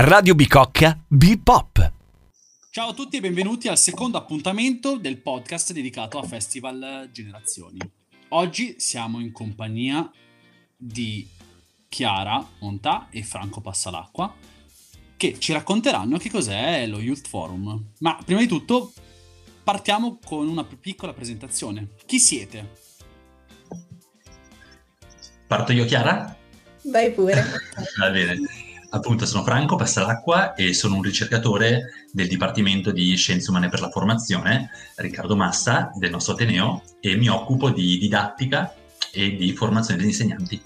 Radio Bicocca Bipop. Ciao a tutti e benvenuti al secondo appuntamento del podcast dedicato a Festival Generazioni. Oggi siamo in compagnia di Chiara Montà e Franco Passalacqua che ci racconteranno che cos'è lo Youth Forum. Ma prima di tutto partiamo con una piccola presentazione. Chi siete? Parto io, Chiara? Vai pure. Va bene. Appunto, sono Franco Passalacqua e sono un ricercatore del Dipartimento di Scienze Umane per la Formazione, Riccardo Massa, del nostro Ateneo, e mi occupo di didattica e di formazione degli insegnanti.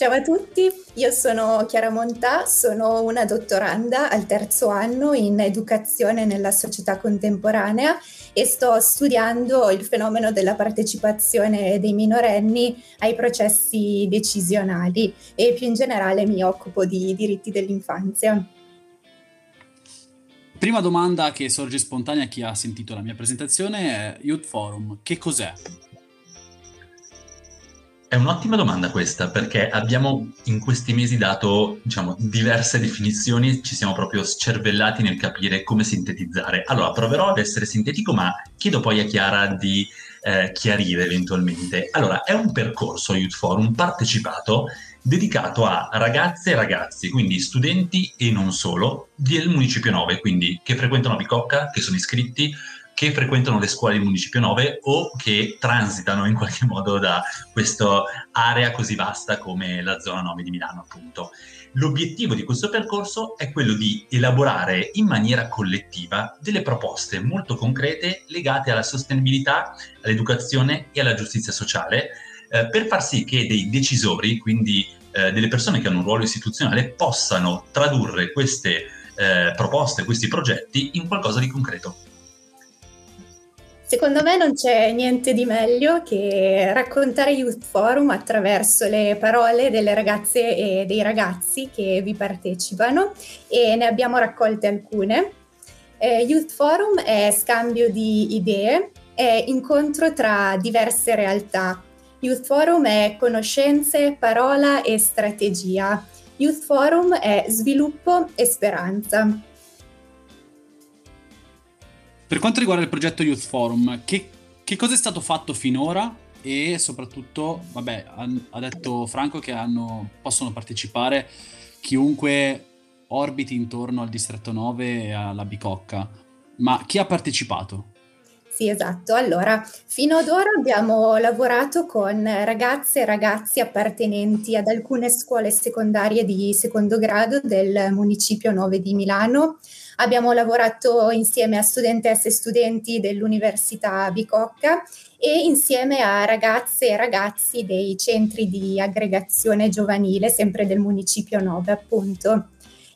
Ciao a tutti, io sono Chiara Montà, sono una dottoranda al terzo anno in educazione nella società contemporanea e sto studiando il fenomeno della partecipazione dei minorenni ai processi decisionali e più in generale mi occupo di diritti dell'infanzia. Prima domanda che sorge spontanea a chi ha sentito la mia presentazione è Youth Forum, che cos'è? È un'ottima domanda questa, perché abbiamo in questi mesi dato diciamo, diverse definizioni, ci siamo proprio scervellati nel capire come sintetizzare. Allora, proverò ad essere sintetico, ma chiedo poi a Chiara di eh, chiarire eventualmente. Allora, è un percorso Youth Forum partecipato dedicato a ragazze e ragazzi, quindi studenti e non solo, del Municipio 9, quindi che frequentano Bicocca, che sono iscritti che frequentano le scuole di Municipio 9 o che transitano in qualche modo da questa area così vasta come la zona 9 di Milano, appunto. L'obiettivo di questo percorso è quello di elaborare in maniera collettiva delle proposte molto concrete legate alla sostenibilità, all'educazione e alla giustizia sociale, eh, per far sì che dei decisori, quindi eh, delle persone che hanno un ruolo istituzionale, possano tradurre queste eh, proposte, questi progetti in qualcosa di concreto. Secondo me non c'è niente di meglio che raccontare Youth Forum attraverso le parole delle ragazze e dei ragazzi che vi partecipano e ne abbiamo raccolte alcune. Eh, Youth Forum è scambio di idee, è incontro tra diverse realtà. Youth Forum è conoscenze, parola e strategia. Youth Forum è sviluppo e speranza. Per quanto riguarda il progetto Youth Forum, che, che cosa è stato fatto finora e soprattutto, vabbè, ha detto Franco che hanno, possono partecipare chiunque orbiti intorno al distretto 9 e alla Bicocca, ma chi ha partecipato? Sì, esatto. Allora, fino ad ora abbiamo lavorato con ragazze e ragazzi appartenenti ad alcune scuole secondarie di secondo grado del Municipio 9 di Milano, Abbiamo lavorato insieme a studentesse e studenti dell'Università Bicocca e insieme a ragazze e ragazzi dei centri di aggregazione giovanile, sempre del Municipio 9 appunto.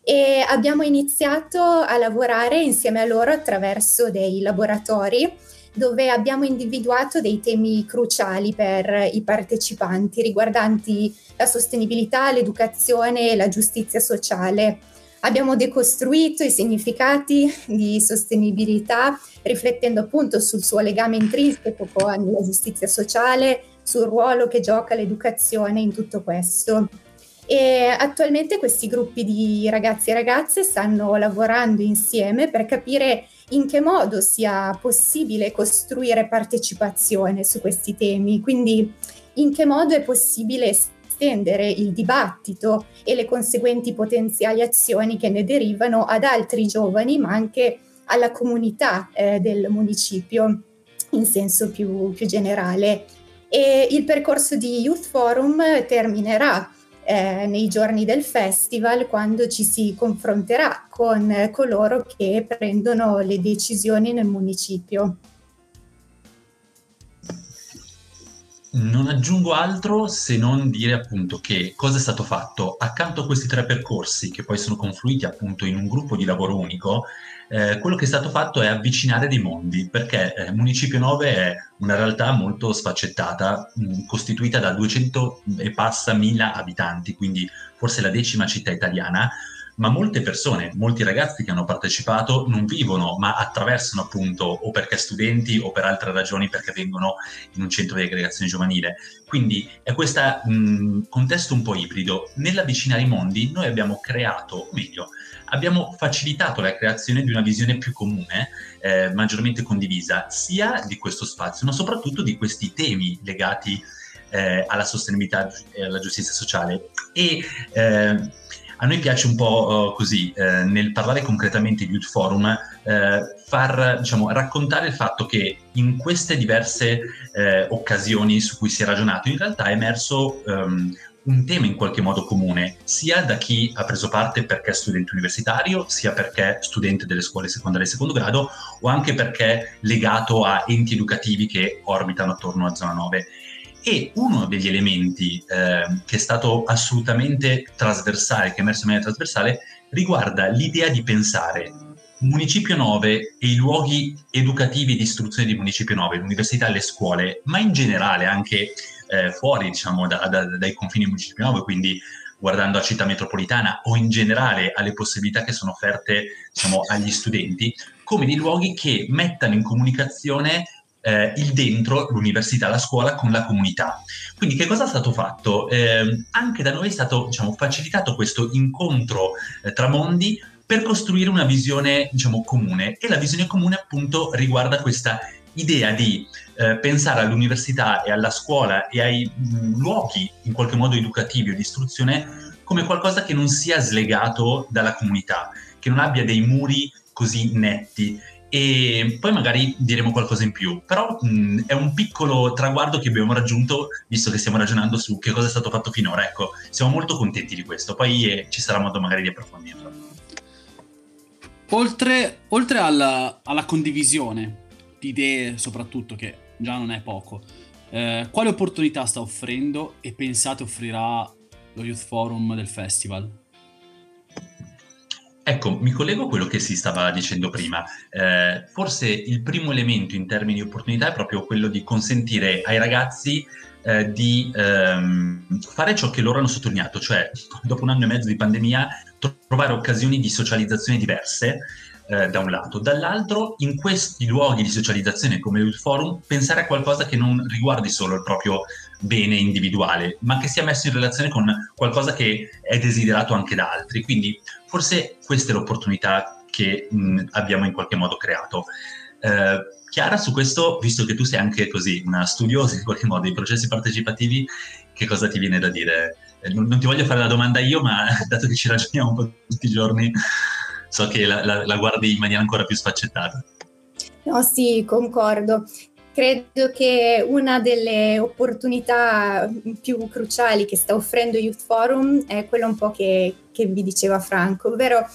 E abbiamo iniziato a lavorare insieme a loro attraverso dei laboratori dove abbiamo individuato dei temi cruciali per i partecipanti riguardanti la sostenibilità, l'educazione e la giustizia sociale Abbiamo decostruito i significati di sostenibilità riflettendo appunto sul suo legame intrinseco con la giustizia sociale, sul ruolo che gioca l'educazione in tutto questo. E attualmente questi gruppi di ragazzi e ragazze stanno lavorando insieme per capire in che modo sia possibile costruire partecipazione su questi temi, quindi in che modo è possibile estendere il dibattito e le conseguenti potenziali azioni che ne derivano ad altri giovani, ma anche alla comunità eh, del municipio in senso più, più, generale. E il percorso di Youth Forum terminerà eh, nei giorni del festival quando ci si confronterà con coloro che prendono le decisioni nel municipio. Non aggiungo altro se non dire appunto che cosa è stato fatto accanto a questi tre percorsi che poi sono confluiti appunto in un gruppo di lavoro unico. Eh, quello che è stato fatto è avvicinare dei mondi perché eh, Municipio 9 è una realtà molto sfaccettata, mh, costituita da 200 e passa mila abitanti, quindi forse la decima città italiana, ma molte persone, molti ragazzi che hanno partecipato non vivono, ma attraversano appunto o perché studenti o per altre ragioni perché vengono in un centro di aggregazione giovanile. Quindi è questo contesto un po' ibrido. Nell'avvicinare i mondi noi abbiamo creato, o meglio, abbiamo facilitato la creazione di una visione più comune, eh, maggiormente condivisa, sia di questo spazio, ma soprattutto di questi temi legati eh, alla sostenibilità e alla giustizia sociale. E eh, a noi piace un po' uh, così, eh, nel parlare concretamente di Youth Forum, eh, far diciamo, raccontare il fatto che in queste diverse eh, occasioni su cui si è ragionato, in realtà è emerso um, un tema in qualche modo comune, sia da chi ha preso parte perché è studente universitario, sia perché studente delle scuole secondarie e secondo grado, o anche perché legato a enti educativi che orbitano attorno a Zona 9. E uno degli elementi eh, che è stato assolutamente trasversale, che è emerso in maniera trasversale, riguarda l'idea di pensare. Municipio 9 e i luoghi educativi di istruzione di Municipio 9, l'università e le scuole, ma in generale anche eh, fuori diciamo, da, da, dai confini Municipio 9, quindi guardando a città metropolitana o in generale alle possibilità che sono offerte diciamo, agli studenti, come dei luoghi che mettano in comunicazione eh, il dentro, l'università, la scuola con la comunità. Quindi che cosa è stato fatto? Eh, anche da noi è stato diciamo, facilitato questo incontro eh, tra mondi per costruire una visione diciamo, comune e la visione comune appunto riguarda questa idea di eh, pensare all'università e alla scuola e ai mh, mm, luoghi in qualche modo educativi o di istruzione come qualcosa che non sia slegato dalla comunità, che non abbia dei muri così netti e poi magari diremo qualcosa in più. Però mh, è un piccolo traguardo che abbiamo raggiunto, visto che stiamo ragionando su che cosa è stato fatto finora. Ecco, siamo molto contenti di questo, poi eh, ci sarà modo magari di approfondirlo. Oltre, oltre alla, alla, condivisione di idee, soprattutto, che già non è poco, eh, quale opportunità sta offrendo e pensate offrirà lo Youth Forum del festival? Ecco, mi collego a quello che si stava dicendo prima. Eh, forse il primo elemento in termini di opportunità è proprio quello di consentire ai ragazzi eh, di ehm, fare ciò che loro hanno sottolineato, cioè dopo un anno e mezzo di pandemia trovare occasioni di socializzazione diverse eh, da un lato, dall'altro in questi luoghi di socializzazione come il forum pensare a qualcosa che non riguardi solo il proprio bene individuale, ma che sia messo in relazione con qualcosa che è desiderato anche da altri. Quindi forse questa è l'opportunità che mh, abbiamo in qualche modo creato. Eh, Chiara, su questo, visto che tu sei anche così una studiosa in qualche modo dei processi partecipativi, che cosa ti viene da dire? Eh, non, non ti voglio fare la domanda io, ma dato che ci ragioniamo un po' tutti i giorni, so che la, la, la guardi in maniera ancora più sfaccettata. No, sì, concordo. Credo che una delle opportunità più cruciali che sta offrendo Youth Forum è quella un po' che, che vi diceva Franco, ovvero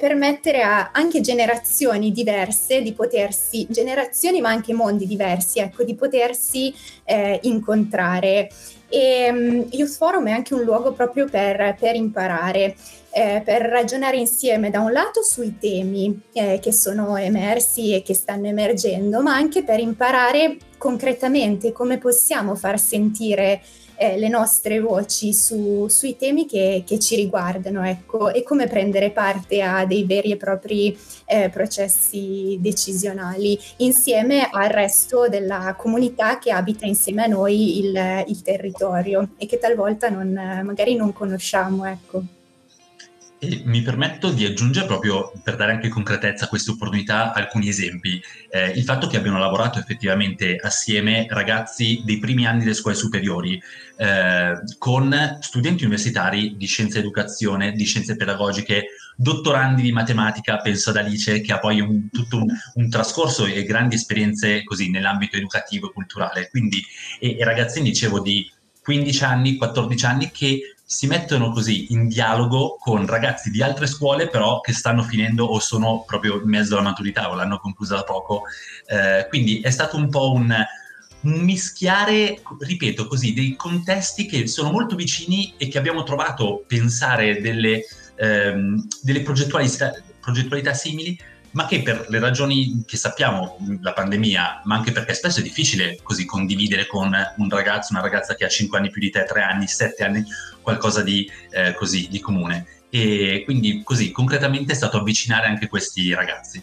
permettere a anche generazioni diverse di potersi, generazioni ma anche mondi diversi, ecco, di potersi eh, incontrare. E um, Youth Forum è anche un luogo proprio per, per imparare eh, per ragionare insieme da un lato sui temi eh, che sono emersi e che stanno emergendo, ma anche per imparare concretamente come possiamo far sentire eh, le nostre voci su, sui temi che, che, ci riguardano ecco, e come prendere parte a dei veri e propri eh, processi decisionali insieme al resto della comunità che abita insieme a noi il, il territorio e che talvolta non, magari non conosciamo. Ecco. E mi permetto di aggiungere proprio per dare anche concretezza a queste opportunità alcuni esempi. Eh, il fatto che abbiano lavorato effettivamente assieme ragazzi dei primi anni delle scuole superiori eh, con studenti universitari di scienza educazione, di scienze pedagogiche, dottorandi di matematica, penso ad Alice che ha poi un, tutto un, un, trascorso e grandi esperienze così nell'ambito educativo e culturale. Quindi, e, e ragazzini, dicevo, di 15 anni, 14 anni che si mettono così in dialogo con ragazzi di altre scuole però che stanno finendo o sono proprio in mezzo alla maturità o l'hanno conclusa da poco. Eh, quindi è stato un po' un, un mischiare, ripeto così, dei contesti che sono molto vicini e che abbiamo trovato pensare delle, ehm, delle progettualità, progettualità simili ma che per le ragioni che sappiamo, la pandemia, ma anche perché spesso è difficile così condividere con un ragazzo, una ragazza che ha 5 anni più di te, 3 anni, 7 anni, qualcosa di eh, così di comune. e quindi così concretamente è stato avvicinare anche questi ragazzi.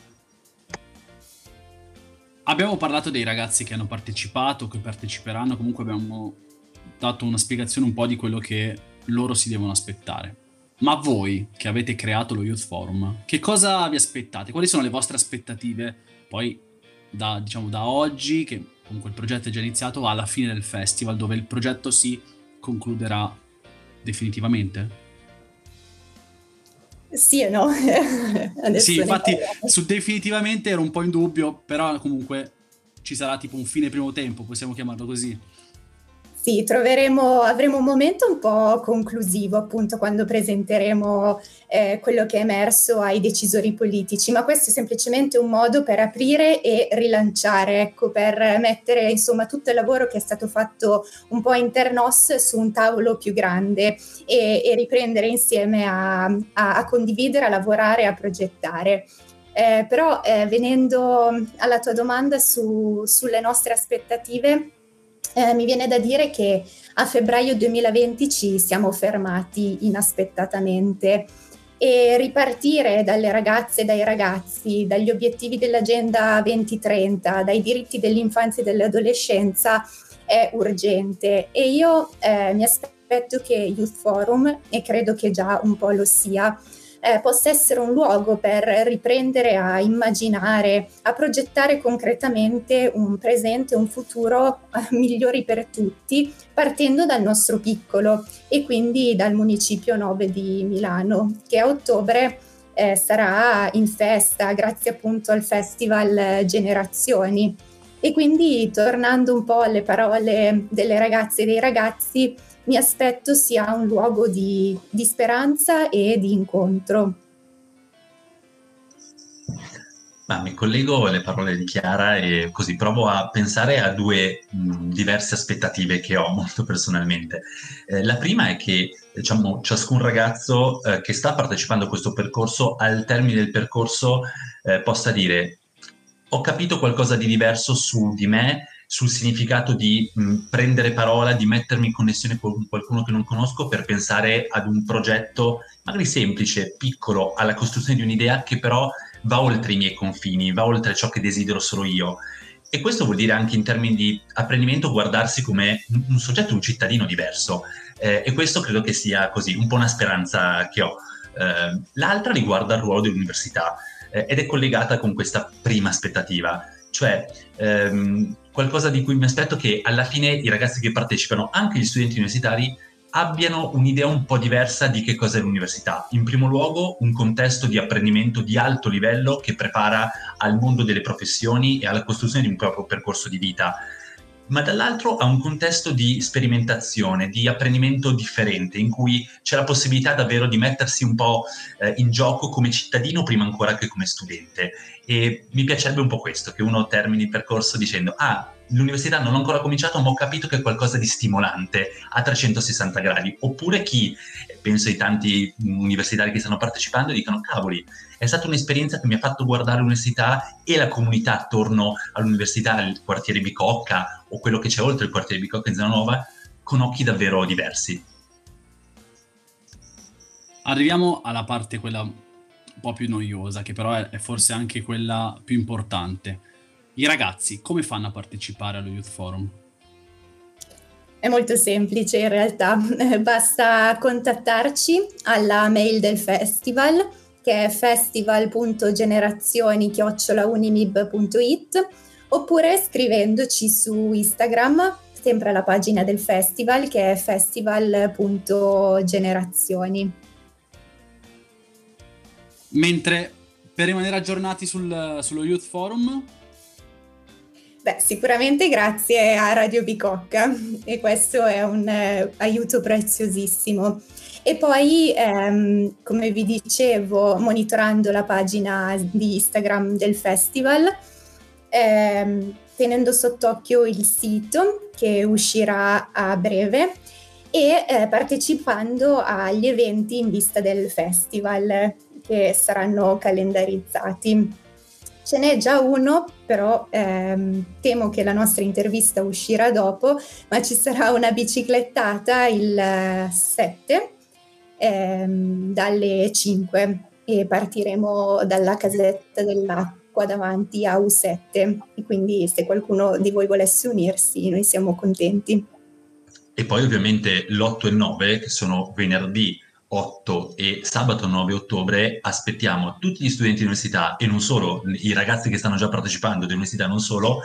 Abbiamo parlato dei ragazzi che hanno partecipato, che parteciperanno, comunque abbiamo dato una spiegazione un po' di quello che loro si devono aspettare. Ma voi che avete creato lo Youth Forum, che cosa vi aspettate? Quali sono le vostre aspettative poi da, diciamo, da oggi, che comunque il progetto è già iniziato, alla fine del festival, dove il progetto si concluderà definitivamente? Sì e no. sì, infatti su definitivamente ero un po' in dubbio, però comunque ci sarà tipo un fine primo tempo, possiamo chiamarlo così. Sì, troveremo, avremo un momento un po' conclusivo appunto quando presenteremo eh, quello che è emerso ai decisori politici, ma questo è semplicemente un modo per aprire e rilanciare, ecco, per mettere insomma tutto il lavoro che è stato fatto un po' internos su un tavolo più grande e, e riprendere insieme a, a, a, condividere, a lavorare, a progettare. Eh, però eh, venendo alla tua domanda su, sulle nostre aspettative, eh, mi viene da dire che a febbraio 2020 ci siamo fermati inaspettatamente. E ripartire dalle ragazze e dai ragazzi, dagli obiettivi dell'Agenda 2030, dai diritti dell'infanzia e dell'adolescenza è urgente. E io eh, mi aspetto che Youth Forum, e credo che già un po' lo sia, eh, possa essere un luogo per riprendere a immaginare, a progettare concretamente un presente, un futuro eh, migliori per tutti, partendo dal nostro piccolo e quindi dal municipio 9 di Milano, che a ottobre eh, sarà in festa grazie appunto al Festival Generazioni. E quindi tornando un po' alle parole delle ragazze e dei ragazzi, mi aspetto sia un luogo di, di speranza e di incontro. Ma mi collego alle parole di Chiara e così provo a pensare a due mh, diverse aspettative che ho molto personalmente. Eh, la prima è che diciamo, ciascun ragazzo eh, che sta partecipando a questo percorso al termine del percorso eh, possa dire ho capito qualcosa di diverso su di me, sul significato di mh, prendere parola, di mettermi in connessione con qualcuno che non conosco per pensare ad un progetto magari semplice, piccolo, alla costruzione di un'idea che però va oltre i miei confini, va oltre ciò che desidero solo io. E questo vuol dire anche in termini di apprendimento guardarsi come un soggetto, un cittadino diverso. Eh, e questo credo che sia così, un po' una speranza che ho. Eh, l'altra riguarda il ruolo dell'università eh, ed è collegata con questa prima aspettativa, cioè ehm, qualcosa di cui mi aspetto che alla fine i ragazzi che partecipano, anche gli studenti universitari, abbiano un'idea un po' diversa di che cos'è l'università. In primo luogo, un contesto di apprendimento di alto livello che prepara al mondo delle professioni e alla costruzione di un proprio percorso di vita ma dall'altro ha un contesto di sperimentazione, di apprendimento differente, in cui c'è la possibilità davvero di mettersi un po' eh, in gioco come cittadino prima ancora che come studente. E mi piacerebbe un po' questo, che uno termini il percorso dicendo, ah, l'università non ho ancora cominciato, ma ho capito che è qualcosa di stimolante a 360 gradi. Oppure chi, penso ai tanti universitari che stanno partecipando, dicono, cavoli, è stata un'esperienza che mi ha fatto guardare l'università e la comunità attorno all'università, il quartiere Bicocca o quello che c'è oltre il quartiere Bicocca in zona nuova, con occhi davvero diversi. Arriviamo alla parte quella un po' più noiosa, che però è forse anche quella più importante i ragazzi come fanno a partecipare allo Youth Forum? È molto semplice in realtà, basta contattarci alla mail del festival che è festival.generazioni-unimib.it oppure scrivendoci su Instagram, sempre alla pagina del festival che è festival.generazioni. Mentre per rimanere aggiornati sul, sullo Youth Forum Beh, sicuramente grazie a Radio Bicocca e questo è un eh, aiuto preziosissimo. E poi, ehm, come vi dicevo, monitorando la pagina di Instagram del festival, ehm, tenendo sott'occhio il sito che uscirà a breve e eh, partecipando agli eventi in vista del festival che saranno calendarizzati. Ce n'è già uno, però ehm, temo che la nostra intervista uscirà dopo, ma ci sarà una biciclettata il 7 ehm, dalle 5 e partiremo dalla casetta dell'acqua davanti a U7 e quindi se qualcuno di voi volesse unirsi noi siamo contenti. E poi ovviamente l'8 e 9 che sono venerdì 8 e sabato 9 ottobre aspettiamo tutti gli studenti di università e non solo, i ragazzi che stanno già partecipando di università non solo,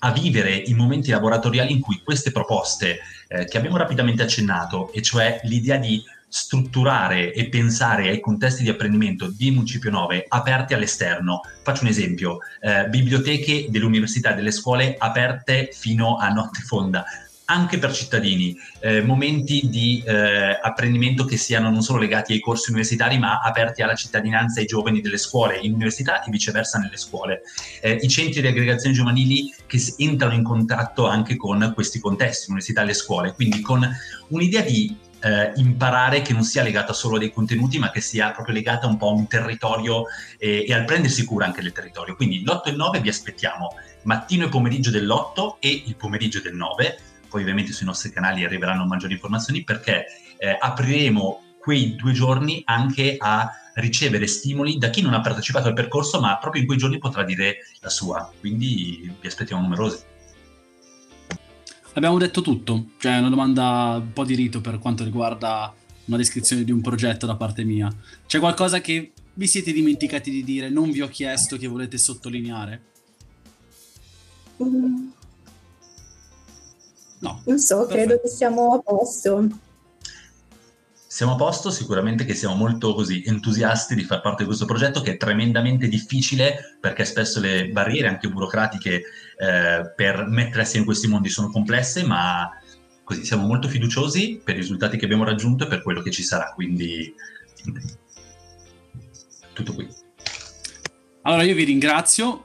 a vivere i momenti laboratoriali in cui queste proposte eh, che abbiamo rapidamente accennato, e cioè l'idea di strutturare e pensare ai contesti di apprendimento di Municipio 9 aperti all'esterno. Faccio un esempio, eh, biblioteche dell'università e delle scuole aperte fino a notte fonda, anche per cittadini, eh, momenti di eh, apprendimento che siano non solo legati ai corsi universitari, ma aperti alla cittadinanza ai giovani delle scuole in università e viceversa nelle scuole. Eh, I centri di aggregazione giovanili che entrano in contatto anche con questi contesti, l'università e le scuole, quindi con un'idea di eh, imparare che non sia legata solo a dei contenuti, ma che sia proprio legata un po' a un territorio e, e al prendersi cura anche del territorio. Quindi l'8 e il 9 vi aspettiamo mattino e pomeriggio dell'8 e il pomeriggio del 9 poi ovviamente sui nostri canali arriveranno maggiori informazioni perché eh, apriremo quei due giorni anche a ricevere stimoli da chi non ha partecipato al percorso ma proprio in quei giorni potrà dire la sua, quindi vi aspettiamo numerosi. Abbiamo detto tutto, cioè una domanda un po' di rito per quanto riguarda una descrizione di un progetto da parte mia. C'è qualcosa che vi siete dimenticati di dire, non vi ho chiesto che volete sottolineare? Mm. No. Non so, Perfetto. credo che siamo a posto. Siamo a posto, sicuramente che siamo molto così entusiasti di far parte di questo progetto che è tremendamente difficile perché spesso le barriere anche burocratiche eh, per mettersi in questi mondi sono complesse, ma così siamo molto fiduciosi per i risultati che abbiamo raggiunto e per quello che ci sarà, quindi tutto qui. Allora io vi ringrazio,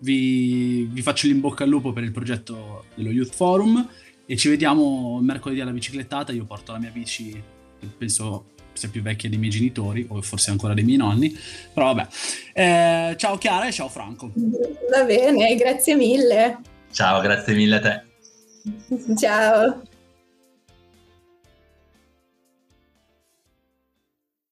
vi, vi faccio l'in al lupo per il progetto dello Youth Forum e ci vediamo mercoledì alla biciclettata. Io porto la mia bici, penso sia più vecchia dei miei genitori o forse ancora dei miei nonni. Però vabbè. Eh, ciao Chiara e ciao Franco. Va bene, grazie mille. Ciao, grazie mille a te. Ciao.